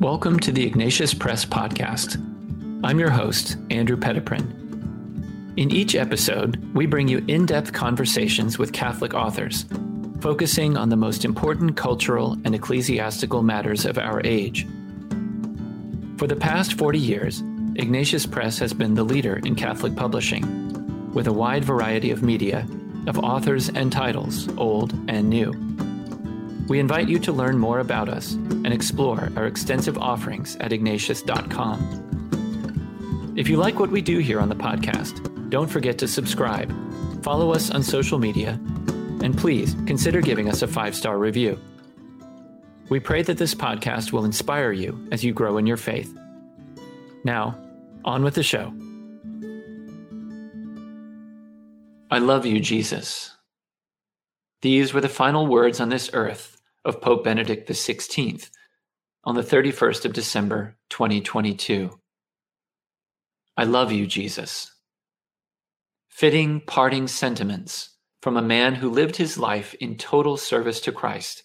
Welcome to the Ignatius Press Podcast. I'm your host, Andrew Petiprin. In each episode, we bring you in depth conversations with Catholic authors, focusing on the most important cultural and ecclesiastical matters of our age. For the past 40 years, Ignatius Press has been the leader in Catholic publishing, with a wide variety of media, of authors and titles, old and new. We invite you to learn more about us and explore our extensive offerings at ignatius.com. If you like what we do here on the podcast, don't forget to subscribe, follow us on social media, and please consider giving us a five star review. We pray that this podcast will inspire you as you grow in your faith. Now, on with the show. I love you, Jesus. These were the final words on this earth of Pope Benedict XVI on the 31st of December 2022. I love you, Jesus. Fitting parting sentiments from a man who lived his life in total service to Christ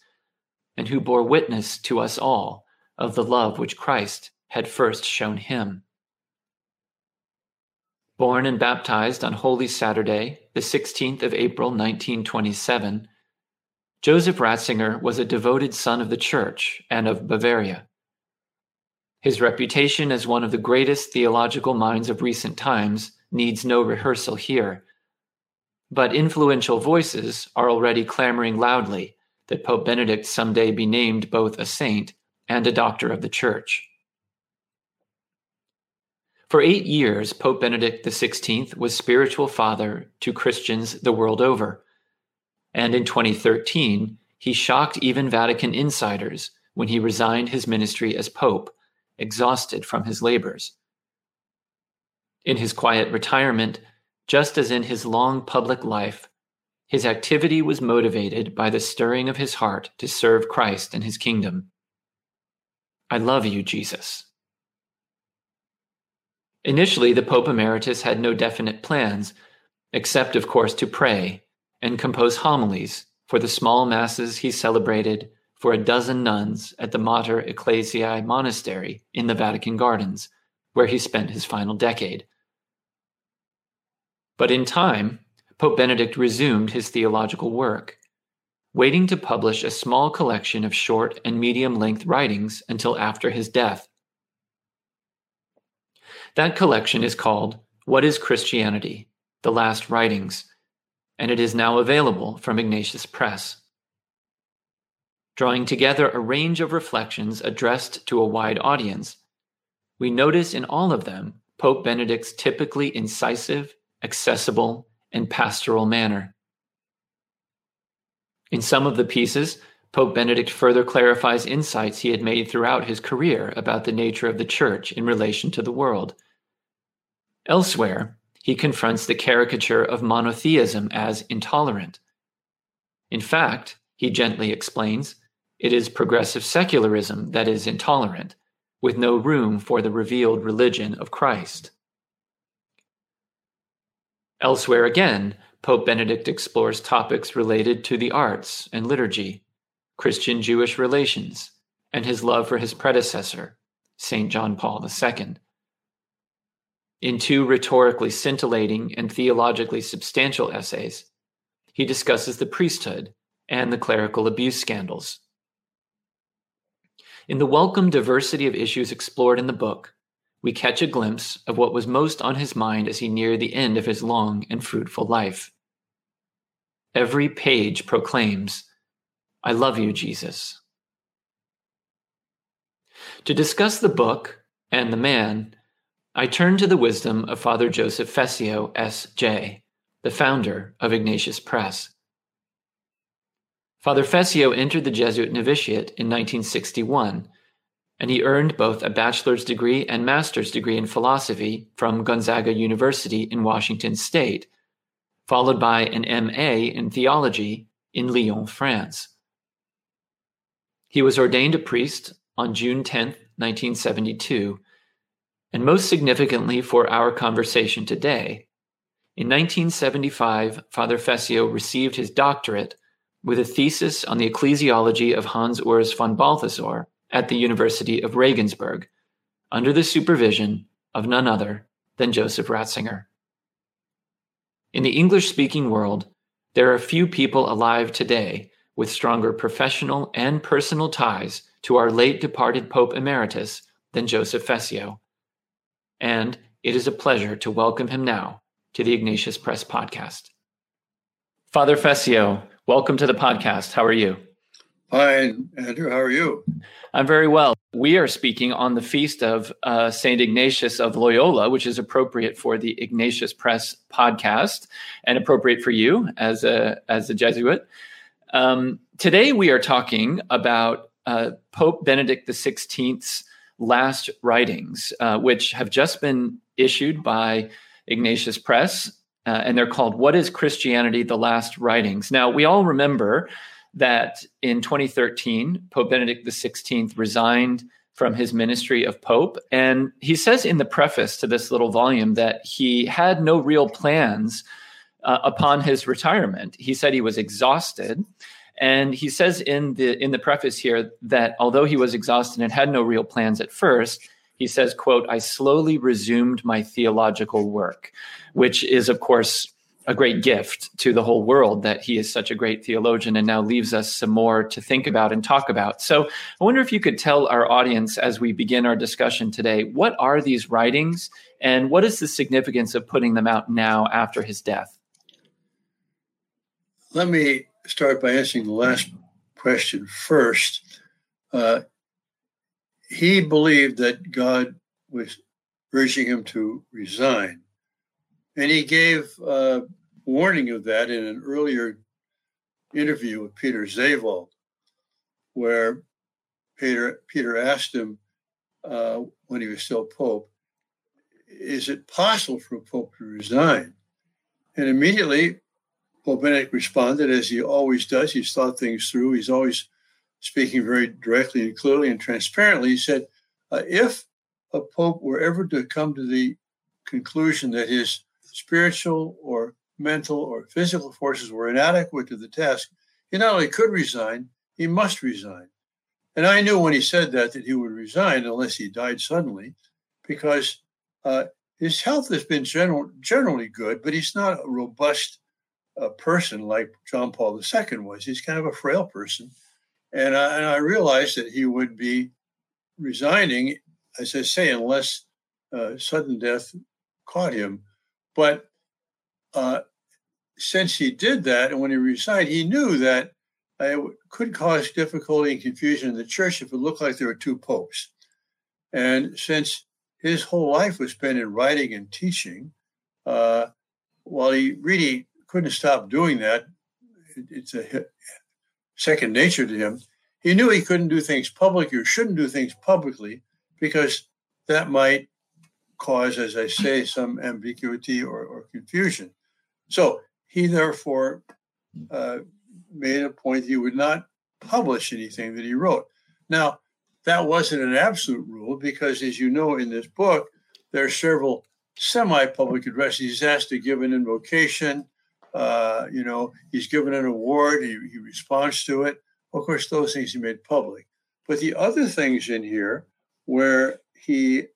and who bore witness to us all of the love which Christ had first shown him. Born and baptized on Holy Saturday, the 16th of April 1927, Joseph Ratzinger was a devoted son of the Church and of Bavaria. His reputation as one of the greatest theological minds of recent times needs no rehearsal here. But influential voices are already clamoring loudly that Pope Benedict someday be named both a saint and a doctor of the Church. For eight years, Pope Benedict XVI was spiritual father to Christians the world over and in 2013, he shocked even Vatican insiders when he resigned his ministry as Pope, exhausted from his labors. In his quiet retirement, just as in his long public life, his activity was motivated by the stirring of his heart to serve Christ and his kingdom. I love you, Jesus. Initially, the Pope Emeritus had no definite plans, except, of course, to pray and compose homilies for the small masses he celebrated for a dozen nuns at the Mater Ecclesiae monastery in the Vatican Gardens, where he spent his final decade. But in time, Pope Benedict resumed his theological work, waiting to publish a small collection of short and medium length writings until after his death. That collection is called What is Christianity? The Last Writings and it is now available from Ignatius Press. Drawing together a range of reflections addressed to a wide audience, we notice in all of them Pope Benedict's typically incisive, accessible, and pastoral manner. In some of the pieces, Pope Benedict further clarifies insights he had made throughout his career about the nature of the Church in relation to the world. Elsewhere, he confronts the caricature of monotheism as intolerant. In fact, he gently explains, it is progressive secularism that is intolerant, with no room for the revealed religion of Christ. Elsewhere again, Pope Benedict explores topics related to the arts and liturgy, Christian Jewish relations, and his love for his predecessor, St. John Paul II. In two rhetorically scintillating and theologically substantial essays, he discusses the priesthood and the clerical abuse scandals. In the welcome diversity of issues explored in the book, we catch a glimpse of what was most on his mind as he neared the end of his long and fruitful life. Every page proclaims, I love you, Jesus. To discuss the book and the man, I turn to the wisdom of Father Joseph Fessio, S.J., the founder of Ignatius Press. Father Fessio entered the Jesuit novitiate in 1961, and he earned both a bachelor's degree and master's degree in philosophy from Gonzaga University in Washington State, followed by an MA in theology in Lyon, France. He was ordained a priest on June 10, 1972 and most significantly for our conversation today, in 1975, Father Fessio received his doctorate with a thesis on the ecclesiology of Hans Urs von Balthasar at the University of Regensburg under the supervision of none other than Joseph Ratzinger. In the English speaking world, there are few people alive today with stronger professional and personal ties to our late departed Pope Emeritus than Joseph Fessio. And it is a pleasure to welcome him now to the Ignatius Press podcast. Father Fessio, welcome to the podcast. How are you? Fine, Andrew. How are you? I'm very well. We are speaking on the feast of uh, St. Ignatius of Loyola, which is appropriate for the Ignatius Press podcast and appropriate for you as a, as a Jesuit. Um, today, we are talking about uh, Pope Benedict XVI's last writings, uh, which have just been issued by Ignatius Press, uh, and they're called What is Christianity? The Last Writings. Now, we all remember that in 2013, Pope Benedict XVI resigned from his ministry of Pope. And he says in the preface to this little volume that he had no real plans uh, upon his retirement. He said he was exhausted. And he says in the in the preface here that although he was exhausted and had no real plans at first, he says, quote, I slowly resumed my theological work, which is, of course, a great gift to the whole world that he is such a great theologian and now leaves us some more to think about and talk about. So I wonder if you could tell our audience as we begin our discussion today, what are these writings and what is the significance of putting them out now after his death? Let me start by answering the last question first. Uh, he believed that God was urging him to resign and he gave uh, warning of that in an earlier interview with Peter Seewald, where Peter, Peter asked him uh, when he was still Pope, is it possible for a Pope to resign? And immediately, Benedict responded, as he always does. He's thought things through. He's always speaking very directly and clearly and transparently. He said, uh, if a Pope were ever to come to the conclusion that his spiritual or mental or physical forces were inadequate to the task, he not only could resign, he must resign. And I knew when he said that that he would resign unless he died suddenly, because uh, his health has been general, generally good, but he's not a robust uh, person like John Paul II was. He's kind of a frail person. And I, and I realized that he would be resigning, as I say, unless uh, sudden death caught him. But uh, since he did that, and when he resigned, he knew that it could cause difficulty and confusion in the church if it looked like there were two popes. And since his whole life was spent in writing and teaching, uh, while he really couldn't stop doing that, it's a second nature to him. He knew he couldn't do things publicly or shouldn't do things publicly because that might cause, as I say, some ambiguity or, or confusion. So he therefore uh, made a point he would not publish anything that he wrote. Now, that wasn't an absolute rule because, as you know, in this book, there are several semi-public addresses. He's asked to give an invocation. Uh, you know, he's given an award. He, he responds to it. Of course, those things he made public. But the other things in here, where he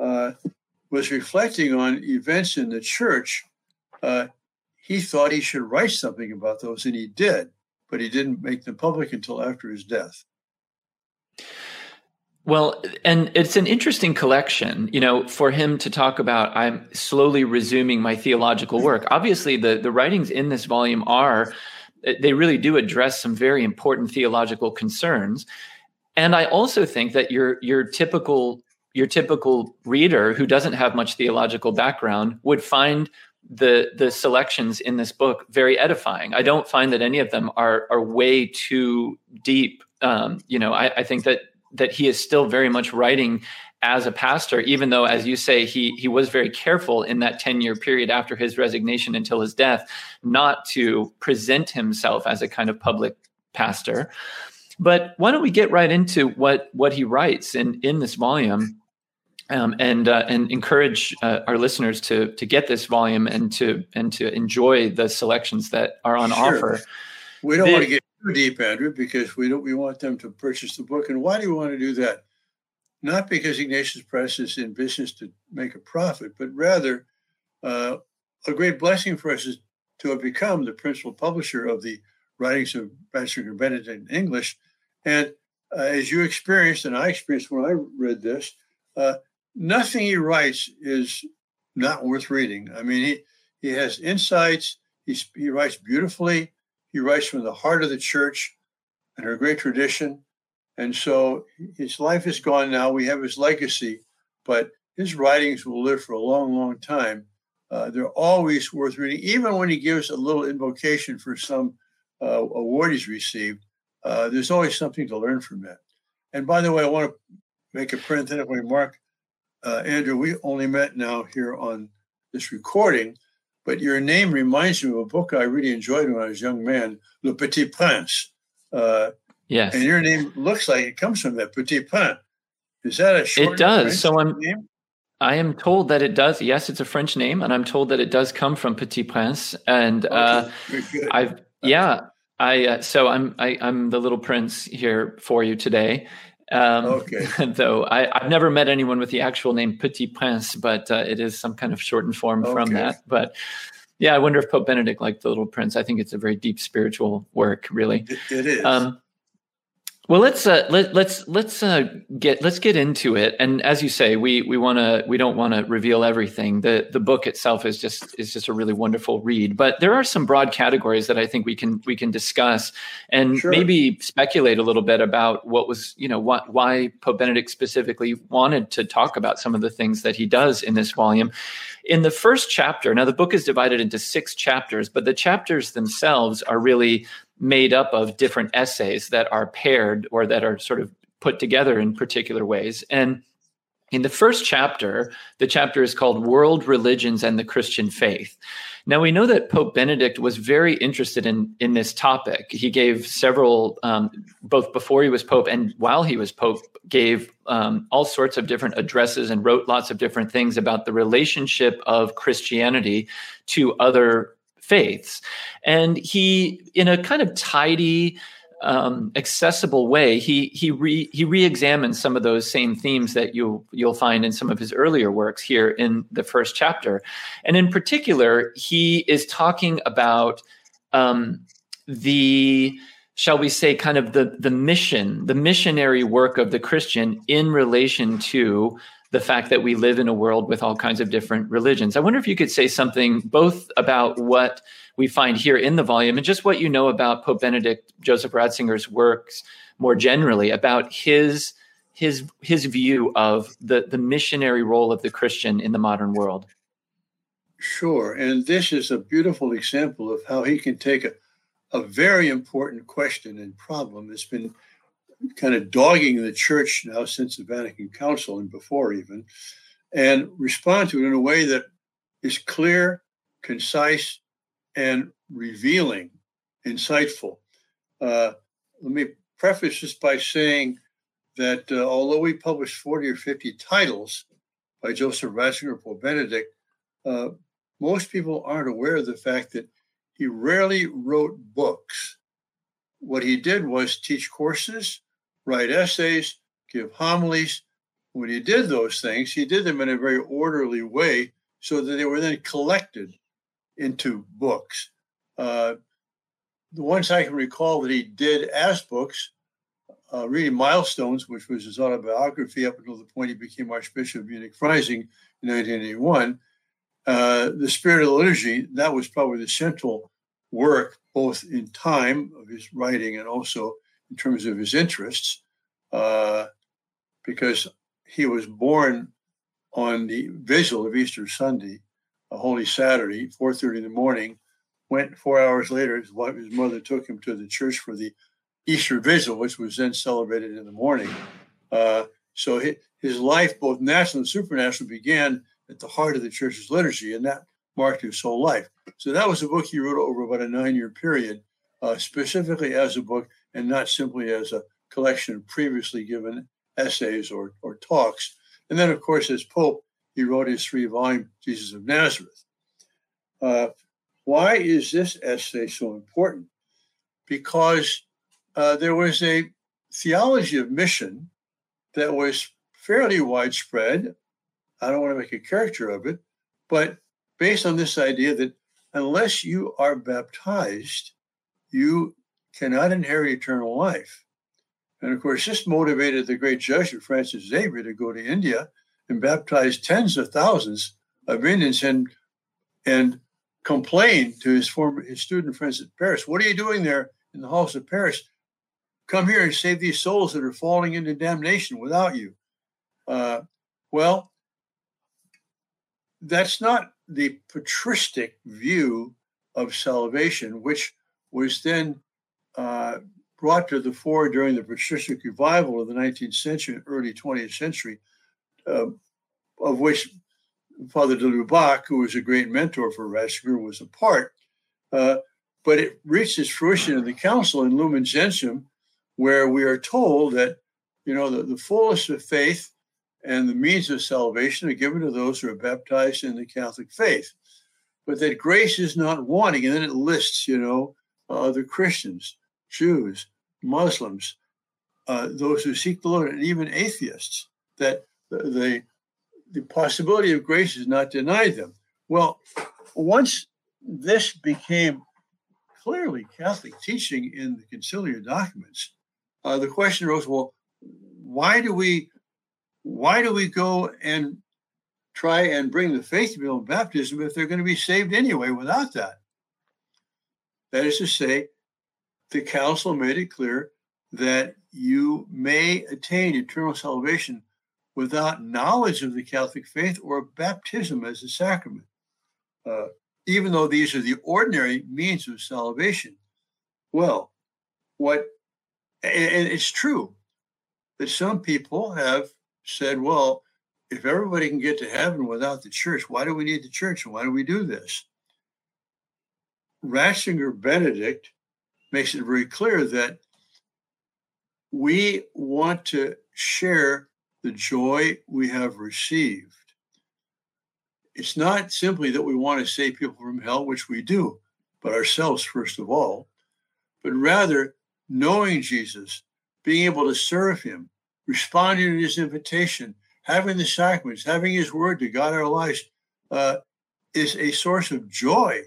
uh, was reflecting on events in the church, uh, he thought he should write something about those, and he did, but he didn't make them public until after his death. Well, and it's an interesting collection, you know, for him to talk about. I'm slowly resuming my theological work. Obviously, the the writings in this volume are they really do address some very important theological concerns. And I also think that your your typical your typical reader who doesn't have much theological background would find the the selections in this book very edifying. I don't find that any of them are are way too deep. Um, you know, I, I think that that he is still very much writing as a pastor, even though, as you say, he he was very careful in that ten year period after his resignation until his death, not to present himself as a kind of public pastor. But why don't we get right into what what he writes in in this volume? um, and uh, and encourage uh, our listeners to to get this volume and to and to enjoy the selections that are on sure. offer. We don't the, want to get too deep, Andrew, because we don't we want them to purchase the book. And why do we want to do that? Not because Ignatius Press is in business to make a profit, but rather uh, a great blessing for us is to have become the principal publisher of the writings of Ratzinger Benedict in English. And uh, as you experienced, and I experienced when I read this, uh, nothing he writes is not worth reading. I mean, he, he has insights, He's, he writes beautifully, he writes from the heart of the church and her great tradition. And so his life is gone now. We have his legacy, but his writings will live for a long, long time. Uh, they're always worth reading, even when he gives a little invocation for some uh, award he's received. Uh, there's always something to learn from that. And by the way, I want to make a parenthetical remark. Uh, Andrew, we only met now here on this recording, but your name reminds me of a book I really enjoyed when I was a young man, Le Petit Prince. Uh, yes. And your name looks like it comes from that Petit Prince. Is that a short It does. French so I'm. Name? I am told that it does. Yes, it's a French name, and I'm told that it does come from Petit Prince. And uh, I've yeah, I uh, so I'm I, am i am the little prince here for you today. Um, okay. Though I, have never met anyone with the actual name Petit Prince, but uh, it is some kind of shortened form okay. from that. But yeah, I wonder if Pope Benedict liked the Little Prince. I think it's a very deep spiritual work, really. it, it is. Um, well, let's uh, let, let's let's uh, get let's get into it. And as you say, we we want to we don't want to reveal everything. the The book itself is just is just a really wonderful read. But there are some broad categories that I think we can we can discuss and sure. maybe speculate a little bit about what was you know what, why Pope Benedict specifically wanted to talk about some of the things that he does in this volume. In the first chapter, now the book is divided into six chapters, but the chapters themselves are really made up of different essays that are paired or that are sort of put together in particular ways. And in the first chapter, the chapter is called World Religions and the Christian Faith. Now, we know that Pope Benedict was very interested in, in this topic. He gave several, um, both before he was Pope and while he was Pope, gave um, all sorts of different addresses and wrote lots of different things about the relationship of Christianity to other faiths. And he, in a kind of tidy, um, accessible way, he he re, he re-examines some of those same themes that you you'll find in some of his earlier works here in the first chapter, and in particular, he is talking about um, the shall we say kind of the the mission, the missionary work of the Christian in relation to the fact that we live in a world with all kinds of different religions. I wonder if you could say something both about what we find here in the volume and just what you know about Pope Benedict Joseph Ratzinger's works more generally about his his his view of the the missionary role of the Christian in the modern world. Sure, and this is a beautiful example of how he can take a, a very important question and problem that's been kind of dogging the church now since the Vatican Council and before even, and respond to it in a way that is clear, concise, and revealing, insightful. Uh, let me preface this by saying that uh, although we published 40 or 50 titles by Joseph Ratzinger Pope Benedict, uh, most people aren't aware of the fact that he rarely wrote books. What he did was teach courses, write essays, give homilies. When he did those things, he did them in a very orderly way so that they were then collected into books. Uh, the ones I can recall that he did as books, uh, reading Milestones, which was his autobiography up until the point he became Archbishop of Munich Freising in 1981. Uh, the Spirit of the Liturgy, that was probably the central work, both in time of his writing and also in terms of his interests, uh, because he was born on the vigil of Easter Sunday, a Holy Saturday, 4:30 in the morning. Went four hours later. His wife, his mother, took him to the church for the Easter Vigil, which was then celebrated in the morning. Uh, so his, his life, both national and supernatural, began at the heart of the church's liturgy, and that marked his whole life. So that was a book he wrote over about a nine-year period, uh, specifically as a book and not simply as a collection of previously given essays or, or talks. And then, of course, as Pope, he wrote his three volume Jesus of Nazareth. Uh, why is this essay so important? Because uh, there was a theology of mission that was fairly widespread. I don't want to make a character of it, but based on this idea that unless you are baptized, you cannot inherit eternal life. And of course, this motivated the great Jesuit Francis Xavier to go to India and baptize tens of thousands of Indians and and complain to his former his student friends at Paris, "What are you doing there in the halls of Paris? Come here and save these souls that are falling into damnation without you." Uh, well, that's not the patristic view of salvation, which was then uh, brought to the fore during the patristic revival of the 19th century and early 20th century, uh, of which Father de Lubac, who was a great mentor for Ratzinger, was a part. Uh, but it reached its fruition in the council in Lumen Gentium, where we are told that, you know, the, the fullness of faith and the means of salvation are given to those who are baptized in the Catholic faith. But that grace is not wanting. And then it lists, you know, other Christians, Jews, Muslims, uh, those who seek the Lord, and even atheists, that the, the possibility of grace is not denied them. Well, once this became clearly Catholic teaching in the conciliar documents, uh, the question arose: Well, why do we why do we go and try and bring the faith bill in baptism if they're going to be saved anyway without that? That is to say, the council made it clear that you may attain eternal salvation without knowledge of the Catholic faith or baptism as a sacrament, uh, even though these are the ordinary means of salvation. Well, what, and it's true that some people have said, well, if everybody can get to heaven without the church, why do we need the church and why do we do this? Ratzinger Benedict makes it very clear that we want to share the joy we have received. It's not simply that we want to save people from hell, which we do, but ourselves first of all, but rather knowing Jesus, being able to serve him, responding to his invitation, having the sacraments, having his word to guide our lives uh, is a source of joy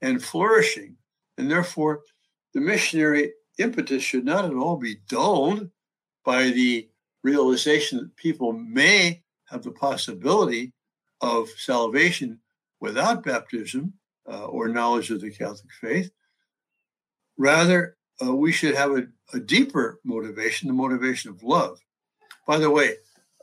and flourishing. And therefore, the missionary impetus should not at all be dulled by the realization that people may have the possibility of salvation without baptism uh, or knowledge of the Catholic faith. Rather, uh, we should have a, a, deeper motivation, the motivation of love. By the way,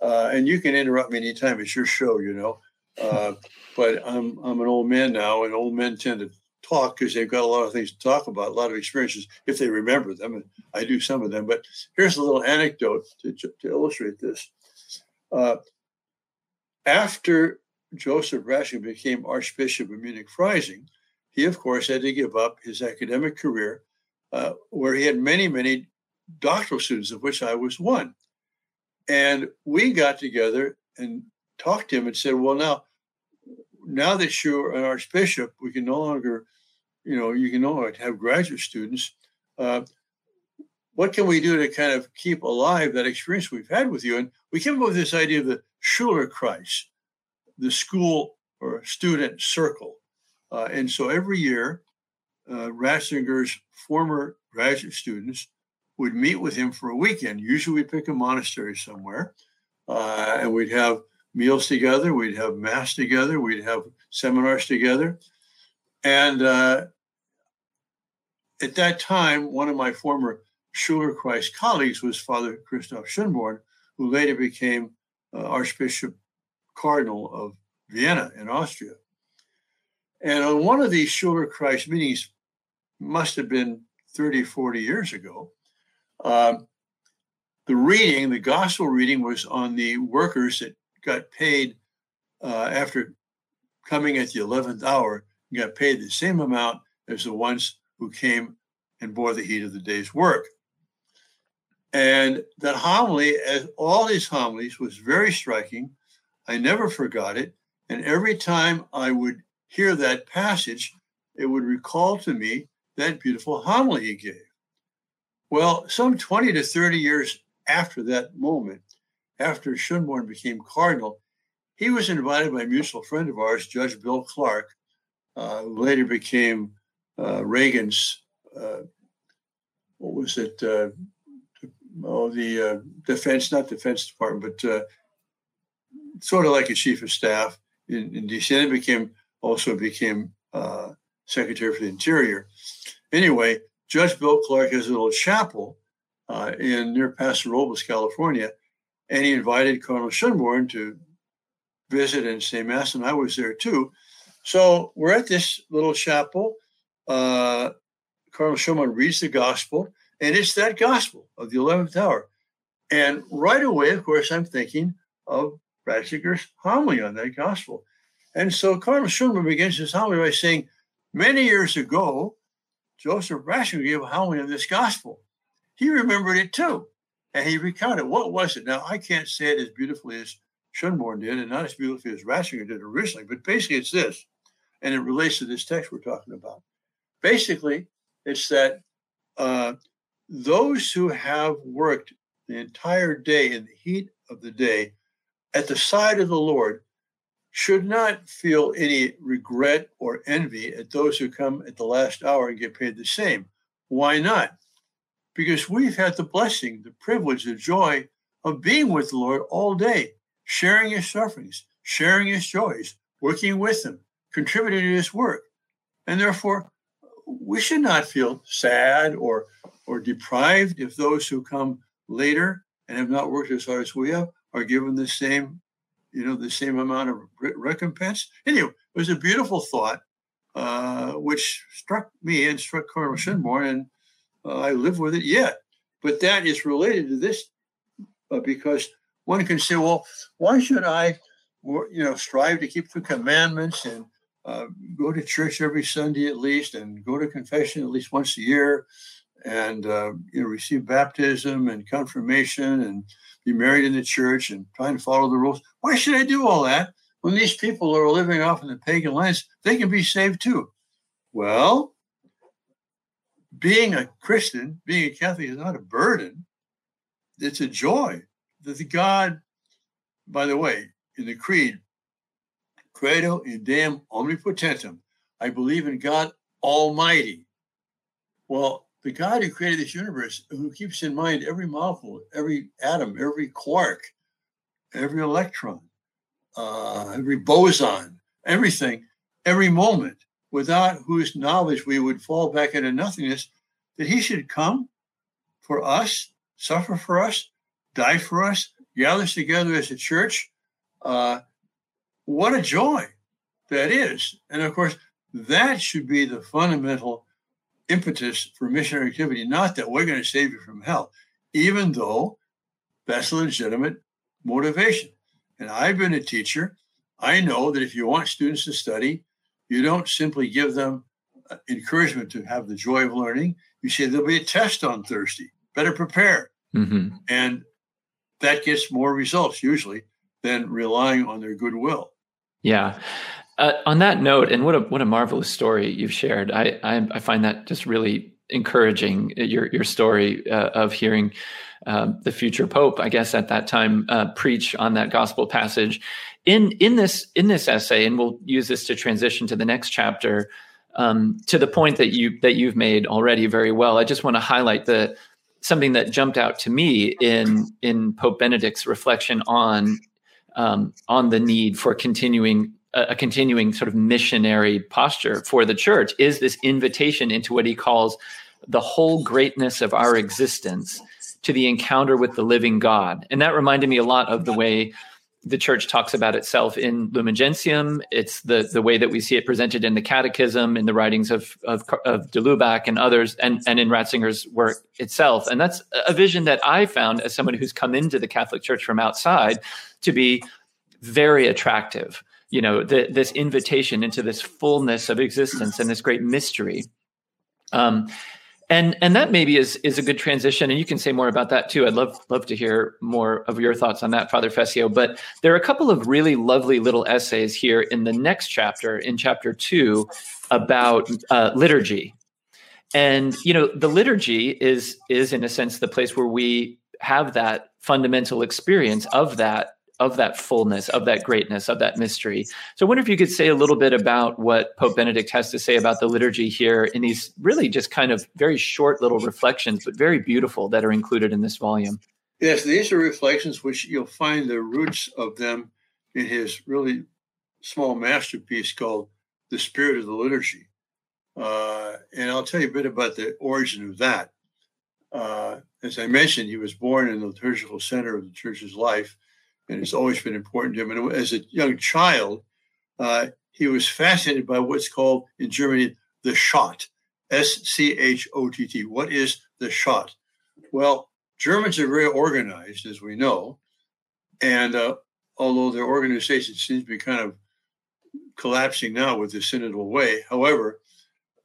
uh, and you can interrupt me anytime, it's your show, you know. Uh, but I'm, I'm an old man now, and old men tend to talk because they've got a lot of things to talk about, a lot of experiences if they remember them. And I do some of them. But here's a little anecdote to, to illustrate this. Uh, after Joseph Ratzinger became Archbishop of Munich Freising, he, of course, had to give up his academic career, uh, where he had many, many doctoral students, of which I was one. And we got together and talked to him and said, Well, now, now that you're an archbishop, we can no longer, you know, you can no longer have graduate students. Uh, what can we do to kind of keep alive that experience we've had with you? And we came up with this idea of the Schülerkreis, the school or student circle. Uh, and so every year, uh, Ratzinger's former graduate students would meet with him for a weekend. Usually, we pick a monastery somewhere, uh, and we'd have meals together, we'd have mass together, we'd have seminars together. And uh, at that time, one of my former Schülerkreis colleagues was Father Christoph Schönborn, who later became uh, Archbishop Cardinal of Vienna in Austria. And on one of these Schülerkreis meetings, must have been 30, 40 years ago, um, the reading, the gospel reading, was on the workers that got paid uh, after coming at the 11th hour, got paid the same amount as the ones who came and bore the heat of the day's work. And that homily, as all his homilies, was very striking. I never forgot it. And every time I would hear that passage, it would recall to me that beautiful homily he gave. Well, some 20 to 30 years after that moment, after Schoenborn became cardinal, he was invited by a mutual friend of ours, Judge Bill Clark, uh, who later became uh, Reagan's, uh, what was it? Uh, oh, the uh, defense, not defense department, but uh, sort of like a chief of staff in, in DC. And became also became Secretary for the Interior. Anyway, Judge Bill Clark has a little chapel in near Paso Robles, California, and he invited Colonel Schoenborn to visit and say mass, and I was there too. So we're at this little chapel. Uh, Cardinal Schoenborn reads the gospel, and it's that gospel of the 11th hour. And right away, of course, I'm thinking of Ratzinger's homily on that gospel. And so Colonel Schoenborn begins his homily by saying, Many years ago, Joseph Ratzinger gave a homily on this gospel. He remembered it too. And he recounted what was it. Now, I can't say it as beautifully as Schoenborn did, and not as beautifully as Ratzinger did originally, but basically it's this, and it relates to this text we're talking about. Basically, it's that uh, those who have worked the entire day in the heat of the day at the side of the Lord should not feel any regret or envy at those who come at the last hour and get paid the same. Why not? Because we've had the blessing, the privilege, the joy of being with the Lord all day sharing his sufferings, sharing his joys, working with him, contributing to his work. And therefore, we should not feel sad or or deprived if those who come later and have not worked as hard as we have are given the same, you know, the same amount of recompense. Anyway, it was a beautiful thought, uh, which struck me and struck Cardinal Schoenborn, and uh, I live with it yet. But that is related to this uh, because one can say, well, why should I, you know, strive to keep the commandments and uh, go to church every Sunday at least, and go to confession at least once a year, and uh, you know, receive baptism and confirmation, and be married in the church, and try and follow the rules. Why should I do all that when these people are living off in the pagan lands? They can be saved too. Well, being a Christian, being a Catholic is not a burden; it's a joy that the God, by the way, in the creed, credo in deum omnipotentem, I believe in God Almighty. Well, the God who created this universe, who keeps in mind every molecule, every atom, every quark, every electron, uh, every boson, everything, every moment, without whose knowledge we would fall back into nothingness, that he should come for us, suffer for us, die for us, gather us together as a church. Uh, what a joy that is. And of course, that should be the fundamental impetus for missionary activity, not that we're going to save you from hell, even though that's a legitimate motivation. And I've been a teacher. I know that if you want students to study, you don't simply give them uh, encouragement to have the joy of learning. You say there'll be a test on Thursday. Better prepare. Mm-hmm. And that gets more results usually than relying on their goodwill. Yeah. Uh, on that note, and what a what a marvelous story you've shared. I I, I find that just really encouraging. Your your story uh, of hearing uh, the future pope, I guess at that time, uh, preach on that gospel passage. In in this in this essay, and we'll use this to transition to the next chapter. Um, to the point that you that you've made already very well, I just want to highlight the something that jumped out to me in in Pope Benedict's reflection on um, on the need for continuing a, a continuing sort of missionary posture for the church is this invitation into what he calls the whole greatness of our existence to the encounter with the living God, and that reminded me a lot of the way the church talks about itself in Lumen Gentium. It's the the way that we see it presented in the Catechism, in the writings of of, of de Lubac and others, and and in Ratzinger's work itself. And that's a vision that I found as someone who's come into the Catholic Church from outside to be very attractive. You know, the, this invitation into this fullness of existence and this great mystery. Um, and and that maybe is is a good transition and you can say more about that too. I'd love love to hear more of your thoughts on that father fessio. But there are a couple of really lovely little essays here in the next chapter in chapter two about uh, liturgy. And you know, the liturgy is is in a sense the place where we have that fundamental experience of that of that fullness, of that greatness, of that mystery. So I wonder if you could say a little bit about what Pope Benedict has to say about the liturgy here in these really just kind of very short little reflections, but very beautiful that are included in this volume. Yes, these are reflections which you'll find the roots of them in his really small masterpiece called The Spirit of the Liturgy. Uh, and I'll tell you a bit about the origin of that. Uh, as I mentioned, he was born in the liturgical center of the church's life and it's always been important to him. And as a young child, uh, he was fascinated by what's called in Germany the Schott, S C H O T T. What is the Schott? Well, Germans are very organized, as we know, and uh, although their organization seems to be kind of collapsing now with the synodal way, however,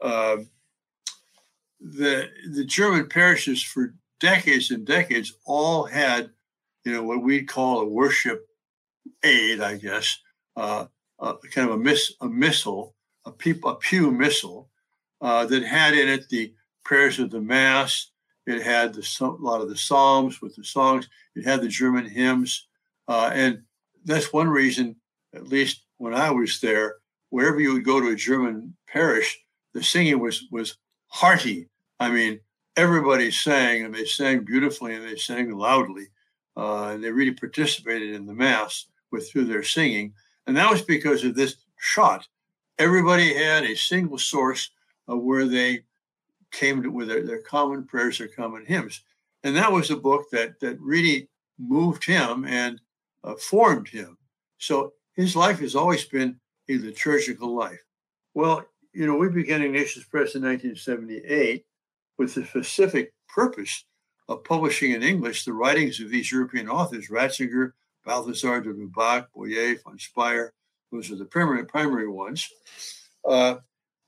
uh, the the German parishes for decades and decades all had you know, what we'd call a worship aid, I guess, uh, kind of a, miss, a missal, a, pew, a pew missal uh, that had in it the prayers of the Mass. It had the, a lot of the Psalms with the songs. It had the German hymns. Uh, and that's one reason, at least when I was there, wherever you would go to a German parish, the singing was, was hearty. I mean, everybody sang and they sang beautifully and they sang loudly uh, and they really participated in the mass with through their singing, and that was because of this Schott. Everybody had a single source of where they came to with their, their common prayers, their common hymns, and that was a book that that really moved him and uh, formed him. So his life has always been a liturgical life. Well, you know, we began Ignatius Press in 1978 with the specific purpose of publishing in English the writings of these European authors, Ratzinger, Balthasar de Lubac, Bouyer, von Speyr. Those are the primary, primary ones. Uh,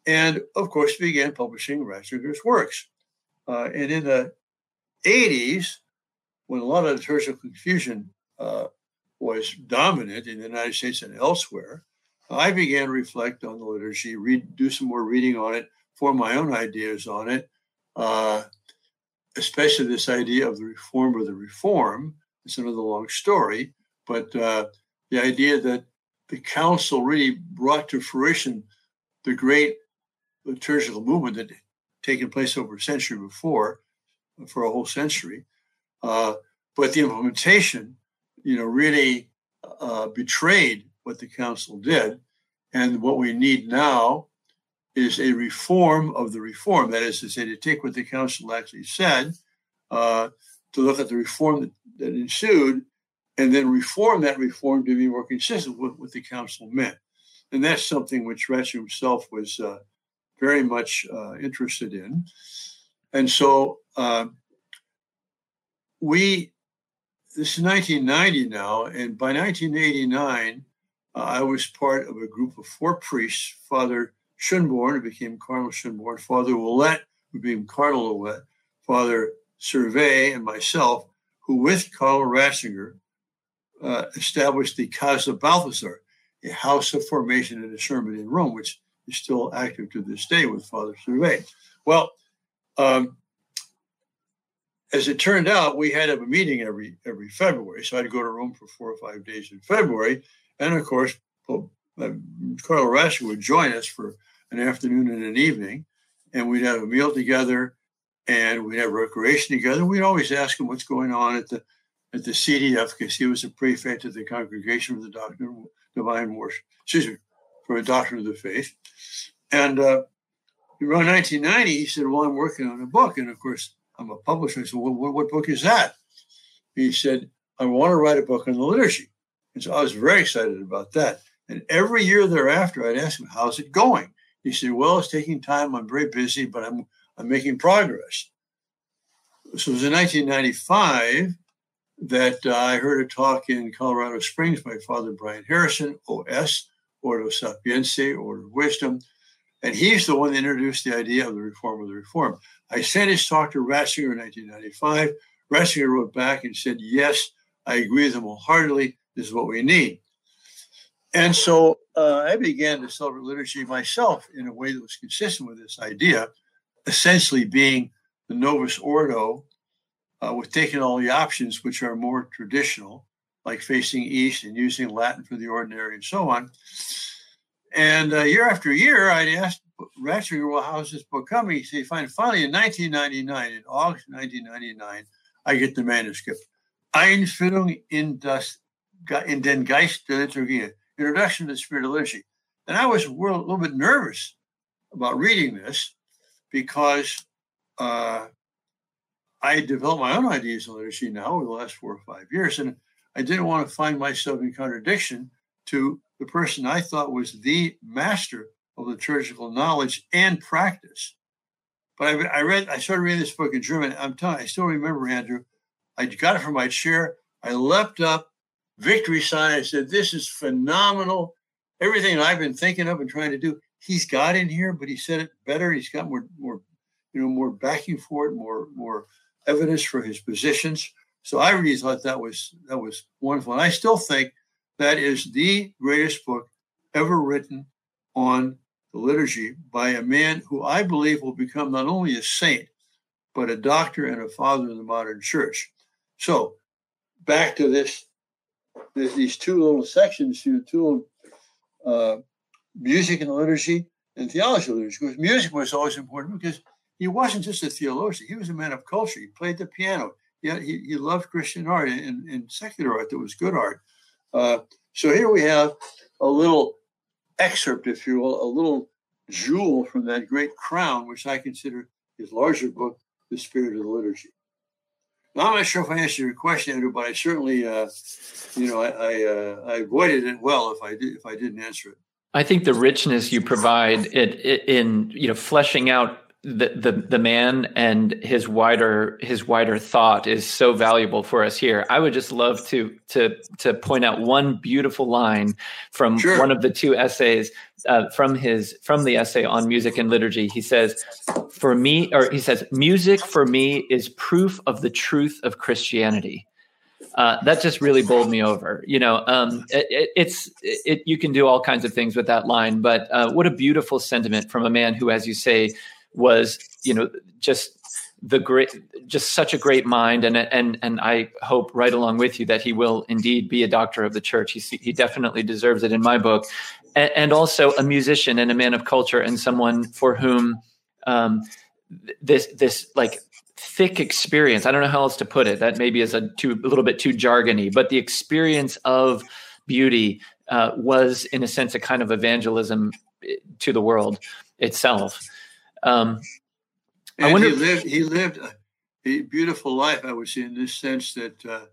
and of course, began publishing Ratzinger's works. Uh, and in the 80s, when a lot of liturgical confusion uh, was dominant in the United States and elsewhere, I began to reflect on the liturgy, read, do some more reading on it, form my own ideas on it. Uh, especially this idea of the reform or the reform. It's another long story, but uh, the idea that the council really brought to fruition the great liturgical movement that had taken place over a century before, for a whole century. Uh, but the implementation, you know, really uh, betrayed what the council did. And what we need now is a reform of the reform. That is to say, to take what the council actually said, uh, to look at the reform that, that, ensued, and then reform that reform to be more consistent with what the council meant. And that's something which Ratzinger himself was uh, very much uh, interested in. And so uh, we, this is 1990 now, and by 1989, uh, I was part of a group of four priests, Father Schönborn, who became Cardinal Schönborn, Father Ouellet, who became Cardinal Ouellet, Father Servais, and myself, who with Cardinal Ratzinger uh, established the Casa Balthasar, a house of formation and discernment in Rome, which is still active to this day with Father Servais. Well, um, as it turned out, we had a meeting every every February, so I'd go to Rome for four or five days in February, and of course, well, uh, would join us for an afternoon and an evening, and we'd have a meal together, and we'd have recreation together. We'd always ask him what's going on at the at the CDF because he was a prefect of the Congregation for the Doctrine of Divine Worship. Excuse me, for a Doctrine of the Faith. And uh, around 1990, he said, "Well, I'm working on a book," and of course, I'm a publisher. I said, well, what, what book is that?" He said, "I want to write a book on the liturgy." And so I was very excited about that. And every year thereafter, I'd ask him, "How's it going?" He said, "Well, it's taking time. I'm very busy, but I'm I'm making progress. So it was in 1995 that uh, I heard a talk in Colorado Springs by Father Brian Harrison, OS, Ordo Sapientiae, Order of Wisdom. And he's the one that introduced the idea of the reform of the reform. I sent his talk to Ratzinger in 1995. Ratzinger wrote back and said, Yes, I agree with him wholeheartedly. This is what we need. And so uh, I began to celebrate liturgy myself in a way that was consistent with this idea essentially being the Novus Ordo, uh, with taking all the options which are more traditional, like facing east and using Latin for the ordinary and so on. And uh, year after year, I'd ask Ratzinger, well, how's this book coming? He said. Finally, in 1999, in August 1999, I get the manuscript. Einführung in, das, in den Geist der Liturgie, Introduction to the Spirit of Liturgy. And I was a little, bit nervous about reading this because uh, I developed my own ideas on liturgy now over the last four or five years. And I didn't want to find myself in contradiction to the person I thought was the master of liturgical knowledge and practice. But I, I read, I started reading this book in German. I'm telling, I still remember Andrew. I got it from my chair. I leapt up, victory sign. I said, "This is phenomenal! Everything I've been thinking of and trying to do, he's got in here, but he said it better. He's got more, more, you know, more backing for it, more, more evidence for his positions." So I really thought that was that was wonderful, and I still think that is the greatest book ever written on the liturgy by a man who I believe will become not only a saint, but a doctor and a father of the modern church. So back to this, these two little sections, two little uh, music and liturgy and theology liturgy. Because music was always important because he wasn't just a theologian; he was a man of culture. He played the piano. He, he, he loved Christian art and, and secular art that was good art. Uh, so here we have a little excerpt, if you will, a little jewel from that great crown, which I consider his larger book, The Spirit of the Liturgy. I'm not sure if I answered your question, Andrew, but I certainly, uh, you know, I I, uh, I, avoided it well if I did if I didn't answer it. I think the richness you provide it, it in you know fleshing out the, the the man and his wider his wider thought is so valuable for us here. I would just love to to to point out one beautiful line from sure. one of the two essays uh, from his from the essay on music and liturgy. He says, "For me," or he says, "Music for me is proof of the truth of Christianity." Uh, that just really bowled me over. You know, um, it, it's it, you can do all kinds of things with that line, but uh, what a beautiful sentiment from a man who, as you say, was you know just the great just such a great mind. And and and I hope right along with you that he will indeed be a doctor of the church. He he definitely deserves it in my book. And, and also a musician and a man of culture and someone for whom um, this this like thick experience I don't know how else to put it. That maybe is a too a little bit too jargony but the experience of beauty uh, was in a sense a kind of evangelism eh, to the world itself um, I wonder. He lived, he lived a beautiful life, I would say, in this sense that uh,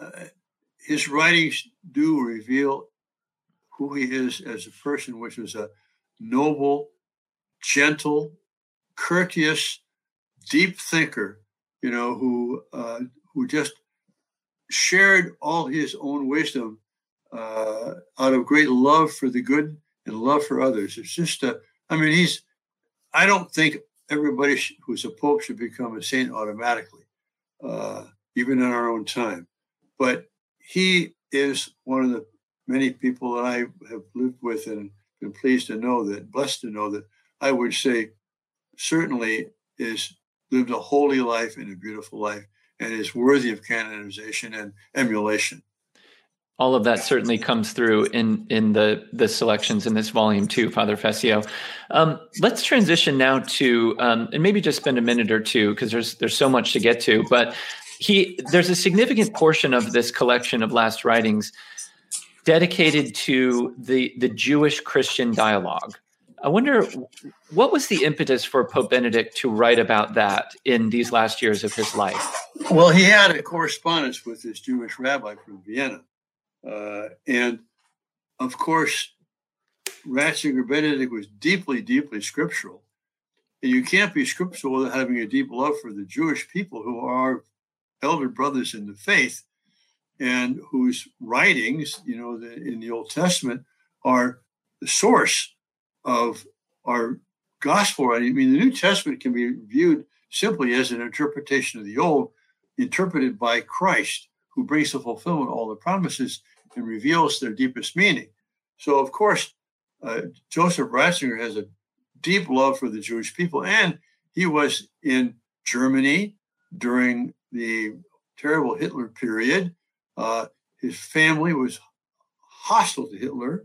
uh, his writings do reveal who he is as a person, which was a noble, gentle, courteous, deep thinker, you know, who uh, who just shared all his own wisdom uh, out of great love for the good and love for others. It's just a, I mean, he's I don't think everybody who's a pope should become a saint automatically, uh, even in our own time. But he is one of the many people that I have lived with and been pleased to know that, blessed to know that I would say certainly is lived a holy life and a beautiful life and is worthy of canonization and emulation all of that certainly comes through in in the the selections in this volume too, Father Fessio. Um, let's transition now to um, and maybe just spend a minute or two because there's there's so much to get to. But he there's a significant portion of this collection of last writings dedicated to the the Jewish Christian dialogue. I wonder what was the impetus for Pope Benedict to write about that in these last years of his life? Well, he had a correspondence with this Jewish rabbi from Vienna uh, and of course, Ratzinger Benedict was deeply, deeply scriptural. And you can't be scriptural without having a deep love for the Jewish people who are elder brothers in the faith and whose writings, you know, the, in the Old Testament are the source of our gospel. I mean, the New Testament can be viewed simply as an interpretation of the Old, interpreted by Christ, who brings to fulfillment of all the promises and reveals their deepest meaning. So, of course, uh, Joseph Ratzinger has a deep love for the Jewish people, and he was in Germany during the terrible Hitler period. Uh, his family was hostile to Hitler.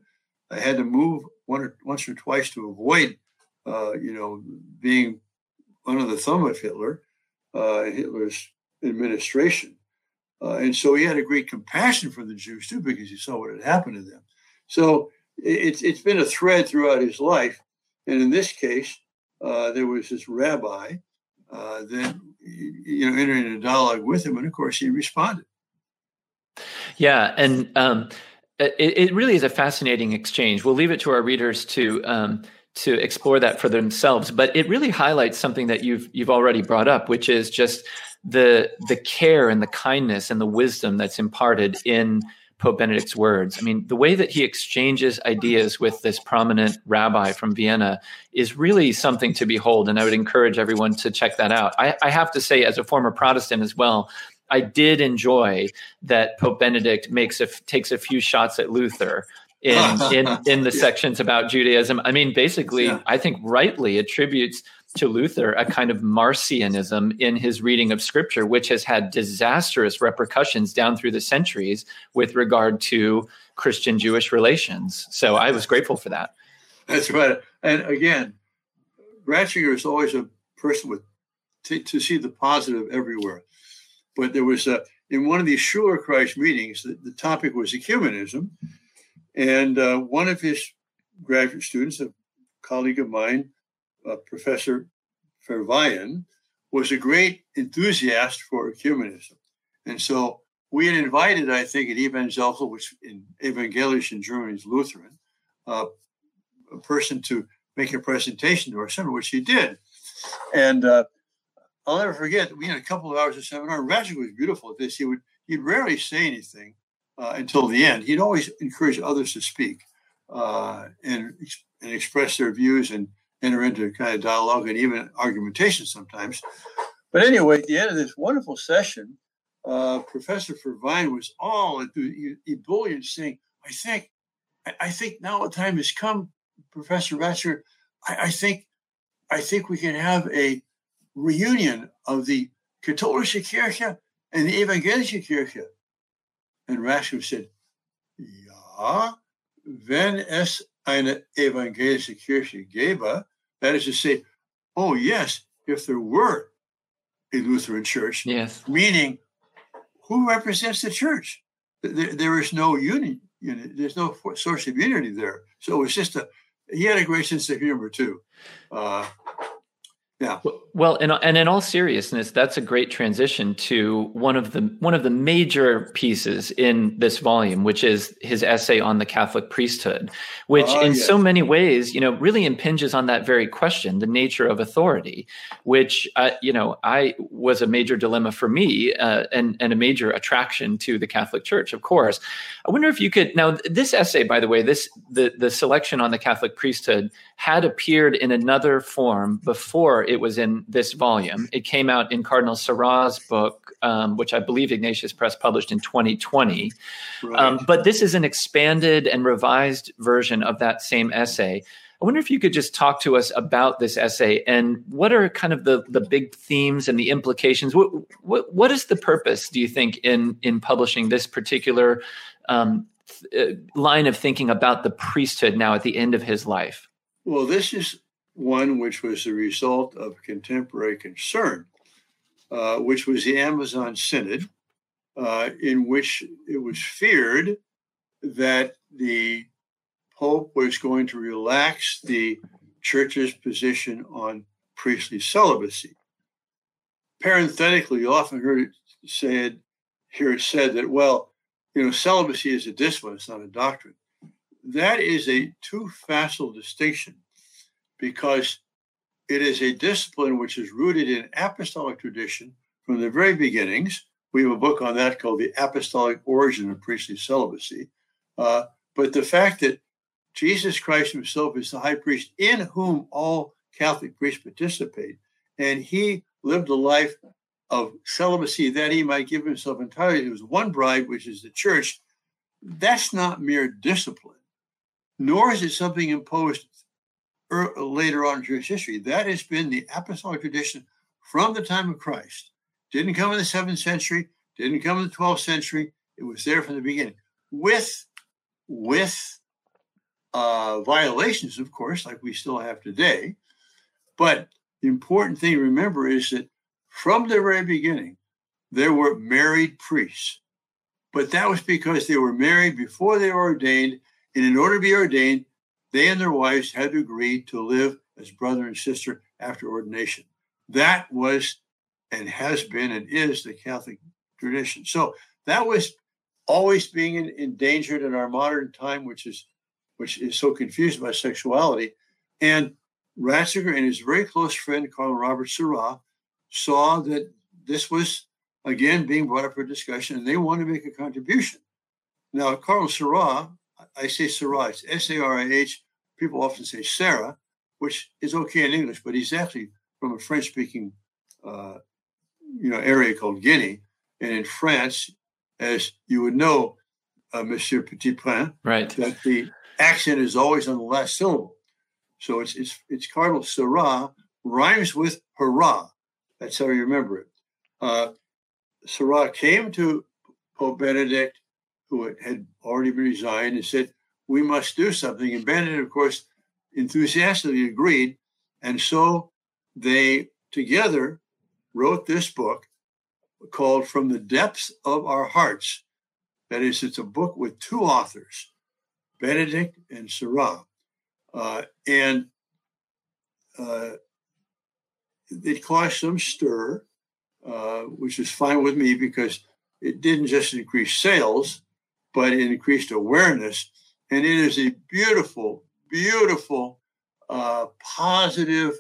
I had to move one or, once or twice to avoid, uh, you know, being under the thumb of Hitler, uh, Hitler's administration. Uh, and so he had a great compassion for the Jews too, because he saw what had happened to them. So it's it's been a thread throughout his life, and in this case, uh, there was this rabbi uh, that you know entered a dialogue with him, and of course he responded. Yeah, and um, it, it, really is a fascinating exchange. We'll leave it to our readers to um, to explore that for themselves, but it really highlights something that you've you've already brought up, which is just the the care and the kindness and the wisdom that's imparted in Pope Benedict's words. I mean, the way that he exchanges ideas with this prominent rabbi from Vienna is really something to behold. And I would encourage everyone to check that out. I, I have to say, as a former Protestant as well, I did enjoy that Pope Benedict makes a, takes a few shots at Luther in in in the sections about Judaism. I mean, basically, yeah. I think rightly attributes to Luther a kind of Marcionism in his reading of Scripture, which has had disastrous repercussions down through the centuries with regard to Christian Jewish relations. So I was grateful for that. That's right. And again, Ratzinger is always a person with to, to see the positive everywhere. But there was a in one of these Schülerkreis meetings, the, the topic was ecumenism. And uh, one of his graduate students, a colleague of mine, uh, Professor Verweyen, was a great enthusiast for ecumenism. And so we had invited, I think, an evangelical, which in evangelisch in German is Lutheran, uh, a person to make a presentation to our seminar, which he did. And uh, I'll never forget, we had a couple of hours of seminar. Ratzinger was beautiful at this. He would he'd rarely say anything, uh, until the end. He'd always encourage others to speak uh, and, and express their views and enter into kind of dialogue and even argumentation sometimes. But anyway, at the end of this wonderful session, uh, Professor Verweyen was all ebullient, saying, "I think, I think now the time has come, Professor Ratzinger. I, I think, I think we can have a reunion of the Katholische Kirche and the Evangelische Kirche." And Ratzinger said, Ja, wenn es eine evangelische Kirche gäbe, that is to say, oh, yes, if there were a Lutheran church, yes. meaning who represents the church? There, there is no unity, there's no source of unity there. So it's just a, he had a great sense of humor too. Uh, yeah. Well, and and in all seriousness, that's a great transition to one of the one of the major pieces in this volume, which is his essay on the Catholic priesthood, which oh, in yes. so many ways, you know, really impinges on that very question, the nature of authority, which uh, you know, I was a major dilemma for me uh, and and a major attraction to the Catholic Church, of course. I wonder if you could now this essay, by the way, this the the selection on the Catholic priesthood had appeared in another form before it was in this volume. It came out in Cardinal Sarah's book, um, which I believe Ignatius Press published in 2020. Right. Um, but this is an expanded and revised version of that same essay. I wonder if you could just talk to us about this essay and what are kind of the, the big themes and the implications. What, what, what is the purpose, do you think, in, in publishing this particular um, th- uh, line of thinking about the priesthood now at the end of his life? Well, this is one which was the result of contemporary concern, uh, which was the Amazon Synod, uh, in which it was feared that the Pope was going to relax the church's position on priestly celibacy. Parenthetically, you often heard it said, hear it said that, well, you know, celibacy is a discipline, it's not a doctrine. That is a too facile distinction because it is a discipline which is rooted in apostolic tradition from the very beginnings. We have a book on that called The Apostolic Origin of Priestly Celibacy. Uh, but the fact that Jesus Christ himself is the high priest in whom all Catholic priests participate, and he lived a life of celibacy that he might give himself entirely to his one bride, which is the church, that's not mere discipline, nor is it something imposed later on in Jewish history. That has been the apostolic tradition from the time of Christ. Didn't come in the seventh century, didn't come in the 12th century. It was there from the beginning with, with uh, violations, of course, like we still have today. But the important thing to remember is that from the very beginning, there were married priests. But that was because they were married before they were ordained. And in order to be ordained, they and their wives had to agree to live as brother and sister after ordination. That was and has been and is the Catholic tradition. So that was always being endangered in our modern time, which is which is so confused by sexuality. And Ratzinger and his very close friend Cardinal Robert Sarah saw that this was again being brought up for discussion, and they want to make a contribution. Now, Cardinal Sarah, I say Sarah, it's S-A-R-I-H. People often say Sarah, which is okay in English, but he's actually from a French-speaking, uh, you know, area called Guinea, and in France, as you would know, uh, Monsieur Petiprin, right, that the accent is always on the last syllable. So it's it's it's Cardinal Sarah rhymes with hurrah. That's how you remember it. Uh, Sarah came to Pope Benedict, who had already been resigned, and said, "We must do something." And Benedict, of course, enthusiastically agreed, and so they together wrote this book called From the Depths of Our Hearts. That is, it's a book with two authors, Benedict and Sarah. Uh, and uh, it caused some stir, uh, which is fine with me because it didn't just increase sales, but it increased awareness. And it is a beautiful, beautiful, uh, positive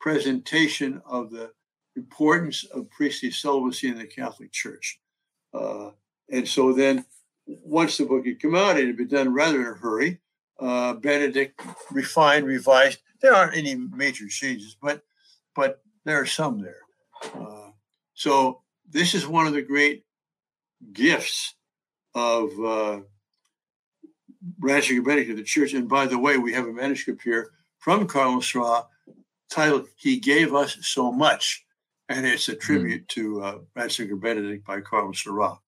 presentation of the importance of priestly celibacy in the Catholic Church. Uh, and so then, once the book had come out, it had been done rather in a hurry. Uh, Benedict refined, revised. There aren't any major changes, but but there are some there. Uh, so this is one of the great gifts of Ratzinger Benedict of the Church. And by the way, we have a manuscript here from Cardinal Sarah titled "He Gave Us So Much." and it's a hmm. tribute mm. to uh, Ratzinger Benedict by Cardinal Sarah.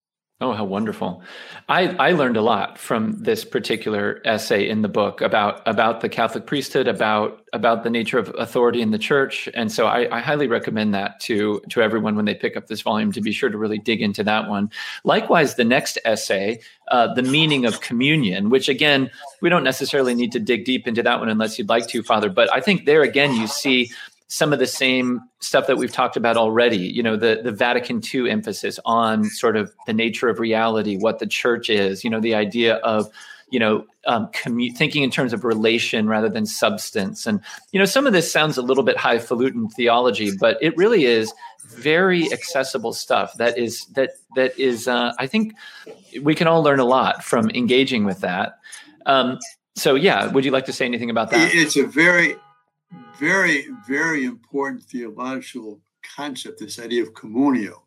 Oh, how wonderful! I, I learned a lot from this particular essay in the book about about the Catholic priesthood, about about the nature of authority in the church, and so I, I highly recommend that to to everyone when they pick up this volume to be sure to really dig into that one. Likewise, the next essay, uh, the meaning of communion, which again we don't necessarily need to dig deep into that one unless you'd like to, Father. But I think there again you see some of the same stuff that we've talked about already. You know, the the Vatican II emphasis on sort of the nature of reality, what the church is. You know, the idea of you know um, commu- thinking in terms of relation rather than substance, and you know, some of this sounds a little bit highfalutin theology, but it really is very accessible stuff. That is that that is. Uh, I think we can all learn a lot from engaging with that. Um, so, yeah, would you like to say anything about that? It's a very very, very important theological concept, this idea of communio.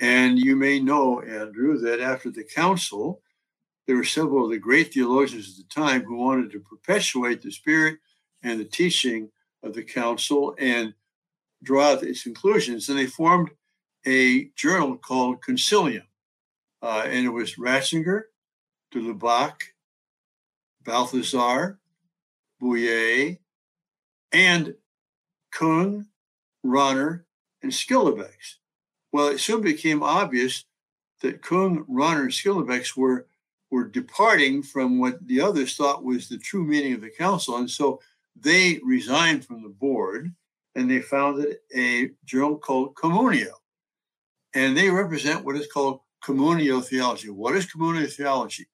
And you may know, Andrew, that after the council, there were several of the great theologians at the time who wanted to perpetuate the spirit and the teaching of the council and draw out its conclusions. And they formed a journal called Concilium. Uh, and it was Ratzinger, de Lubac, Balthasar, Bouyer, and Kung, Rahner, and Schillebeeckx. Well, it soon became obvious that Kung, Rahner, and Schillebeeckx were, were departing from what the others thought was the true meaning of the council. And so they resigned from the board and they founded a journal called Communio. And they represent what is called communio theology. What is communio theology?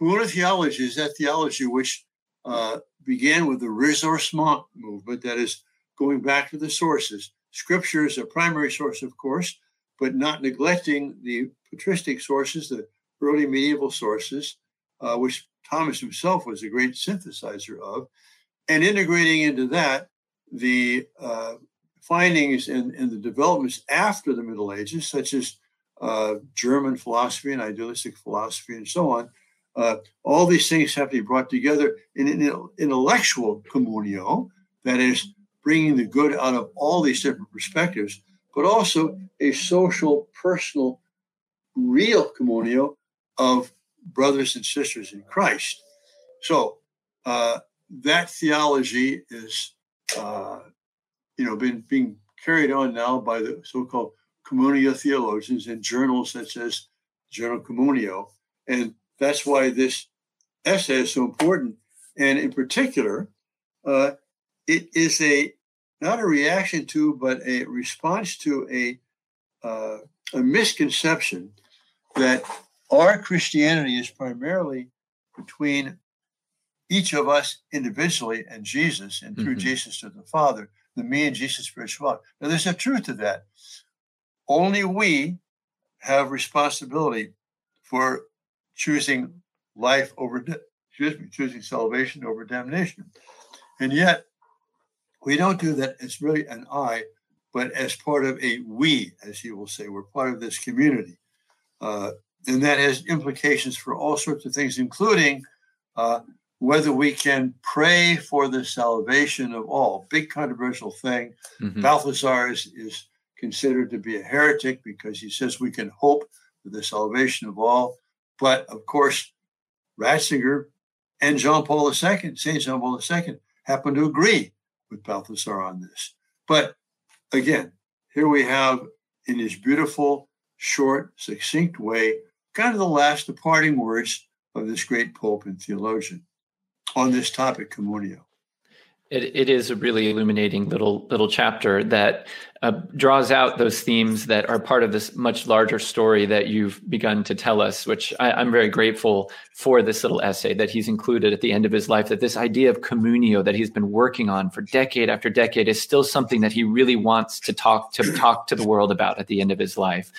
Communio theology is that theology which uh, began with the ressourcement movement, that is, going back to the sources. Scripture is a primary source, of course, but not neglecting the patristic sources, the early medieval sources, uh, which Thomas himself was a great synthesizer of, and integrating into that the uh, findings and, and, the developments after the Middle Ages, such as uh, German philosophy and idealistic philosophy and so on, Uh, all these things have to be brought together in an intellectual communio, that is, bringing the good out of all these different perspectives, but also a social, personal, real communio of brothers and sisters in Christ. So uh, that theology is, uh, you know, been being carried on now by the so-called communio theologians in journals such as Journal Communio, and that's why this essay is so important. And in particular, uh, it is a not a reaction to, but a response to a uh, a misconception that our Christianity is primarily between each of us individually and Jesus, and through mm-hmm. Jesus to the Father, the me and Jesus spiritual. Now, there's a truth to that. Only we have responsibility for choosing life over, excuse me, choosing salvation over damnation. And yet, we don't do that It's really an I, but as part of a we, as he will say. We're part of this community. Uh, and that has implications for all sorts of things, including uh, whether we can pray for the salvation of all. Big controversial thing. Mm-hmm. Balthasar is, is considered to be a heretic because he says we can hope for the salvation of all. But of course, Ratzinger and Jean Paul II, St. Jean Paul II, happen to agree with Balthasar on this. But again, here we have in his beautiful, short, succinct way, kind of the last departing words of this great pope and theologian on this topic, communio. It, it is a really illuminating little little chapter that uh, draws out those themes that are part of this much larger story that you've begun to tell us. Which I, I'm very grateful for this little essay that he's included at the end of his life. That this idea of communio that he's been working on for decade after decade is still something that he really wants to talk to talk to the world about at the end of his life.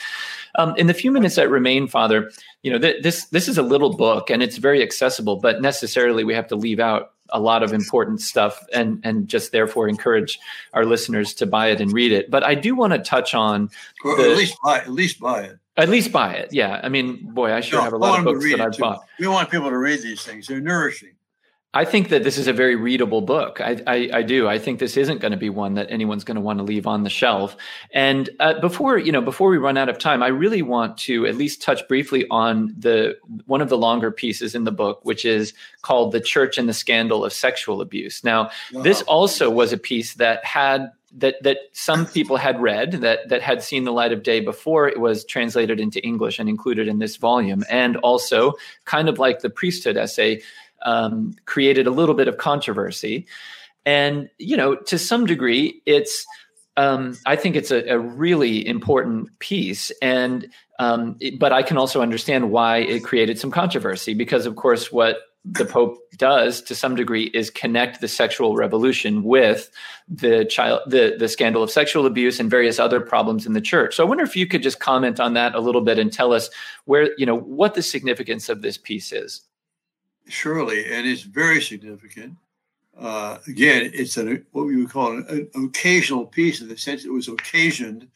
Um, in the few minutes that remain, Father, you know th- this this is a little book and it's very accessible, but necessarily we have to leave out a lot of important stuff and and just therefore encourage our listeners to buy it and read it. But I do want to touch on or the, at least buy at least buy it. At least buy it. Yeah. I mean, boy, I sure no, have a lot of books that I've too. bought. We want people to read these things. They're nourishing. I think that this is a very readable book. I, I, I do. I think this isn't going to be one that anyone's going to want to leave on the shelf. And uh, before you know, before we run out of time, I really want to at least touch briefly on the one of the longer pieces in the book, which is called "The Church and the Scandal of Sexual Abuse." Now, wow. this also was a piece that had that that some people had read that that had seen the light of day before it was translated into English and included in this volume, and also kind of like the priesthood essay um, created a little bit of controversy. And, you know, to some degree, it's, um, I think it's a, a, really important piece. And, um, it, but I can also understand why it created some controversy because, of course, what the Pope does to some degree is connect the sexual revolution with the child, the, the scandal of sexual abuse and various other problems in the church. So I wonder if you could just comment on that a little bit and tell us where, you know, what the significance of this piece is surely, and it's very significant. Uh, again, it's an, what we would call an, an, occasional piece in the sense it was occasioned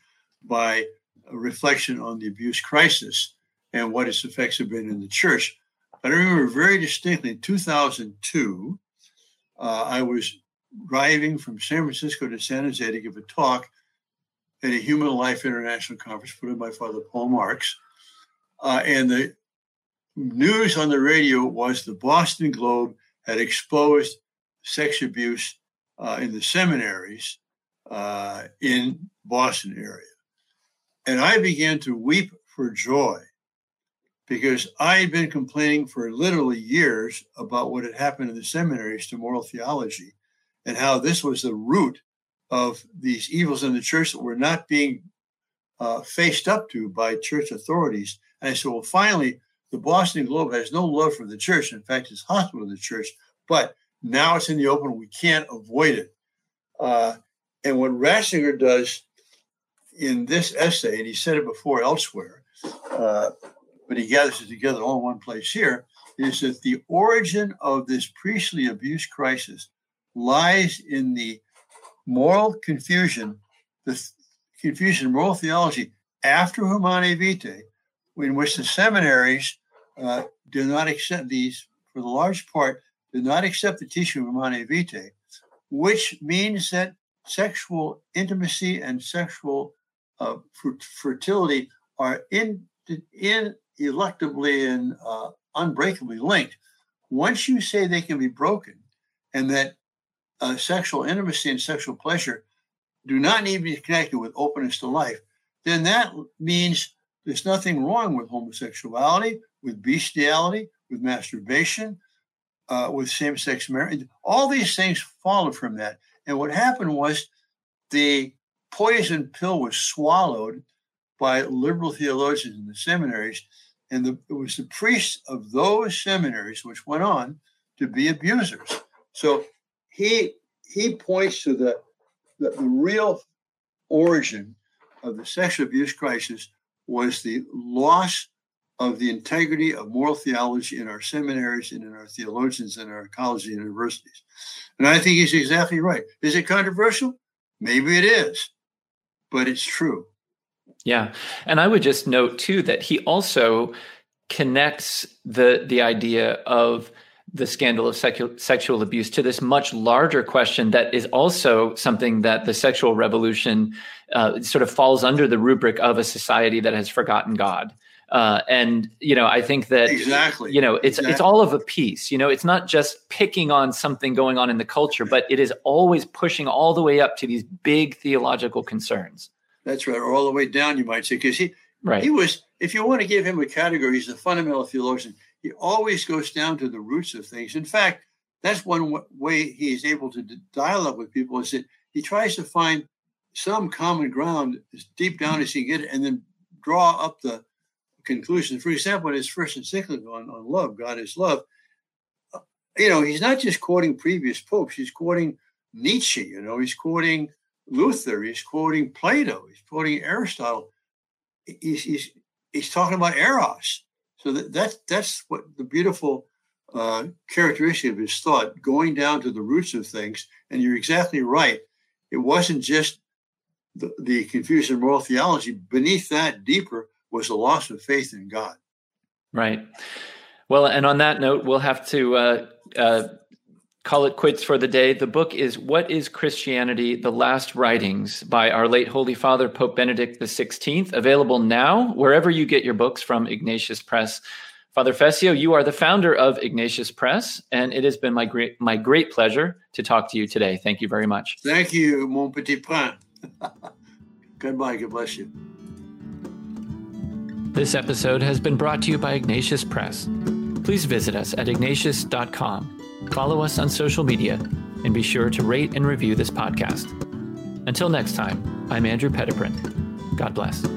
by a reflection on the abuse crisis and what its effects have been in the church. But I remember very distinctly in 2002, uh, I was driving from San Francisco to San Jose to give a talk at a Human Life International conference put on by Father Paul Marx. Uh, and the news on the radio was the Boston Globe had exposed sex abuse uh, in the seminaries uh, in Boston area. And I began to weep for joy because I had been complaining for literally years about what had happened in the seminaries to moral theology and how this was the root of these evils in the church that were not being uh, faced up to by church authorities. And I said, well, finally, the Boston Globe has no love for the church. In fact, it's hostile to the church. But now it's in the open. We can't avoid it. Uh, and what Ratzinger does in this essay, and he said it before elsewhere, uh, but he gathers it together all in one place here, is that the origin of this priestly abuse crisis lies in the moral confusion, the th- confusion in moral theology after Humanae Vitae in which the seminaries uh, do not accept these, for the large part, do not accept the teaching of Humanae Vitae, which means that sexual intimacy and sexual uh, fertility are in, ineluctably and uh, unbreakably linked. Once you say they can be broken and that uh, sexual intimacy and sexual pleasure do not need to be connected with openness to life, then that means there's nothing wrong with homosexuality, with bestiality, with masturbation, uh, with same sex marriage. All these things followed from that. And what happened was the poison pill was swallowed by liberal theologians in the seminaries. And the, it was the priests of those seminaries which went on to be abusers. So he he points to the, the, the real origin of the sexual abuse crisis was the loss of the integrity of moral theology in our seminaries and in our theologians and our colleges and universities. And I think he's exactly right. Is it controversial? Maybe it is, but it's true. Yeah. And I would just note too that he also connects the the idea of the scandal of sexual, sexual abuse to this much larger question that is also something that the sexual revolution uh, sort of falls under the rubric of a society that has forgotten God. Uh, and you know, I think that exactly, you know, it's exactly. it's all of a piece. You know, it's not just picking on something going on in the culture, but it is always pushing all the way up to these big theological concerns. That's right, or all the way down, you might say, because he right. he was. If you want to give him a category, he's a fundamental theologian. He always goes down to the roots of things. In fact, that's one way he is able to dialogue with people is that he tries to find some common ground as deep down as he can get, it and then draw up the conclusions. For example, in his first encyclical on, on love, God is love, uh, you know, he's not just quoting previous popes, he's quoting Nietzsche, you know, he's quoting Luther, he's quoting Plato, he's quoting Aristotle. He's, he's, he's talking about Eros. So that, that's, that's what the beautiful uh, characteristic of his thought, going down to the roots of things. And you're exactly right. It wasn't just the, the confusion of moral theology. Beneath that, deeper, was the loss of faith in God. Right. Well, and on that note, we'll have to uh, uh, call it quits for the day. The book is What is Christianity? The Last Writings by our late Holy Father, Pope Benedict XVI, available now wherever you get your books from Ignatius Press. Father Fessio, you are the founder of Ignatius Press, and it has been my great, my great pleasure to talk to you today. Thank you very much. Thank you, mon petit prince. Goodbye. God bless you. This episode has been brought to you by Ignatius Press. Please visit us at ignatius.com, follow us on social media, and be sure to rate and review this podcast. Until next time, I'm Andrew Petiprin. God bless.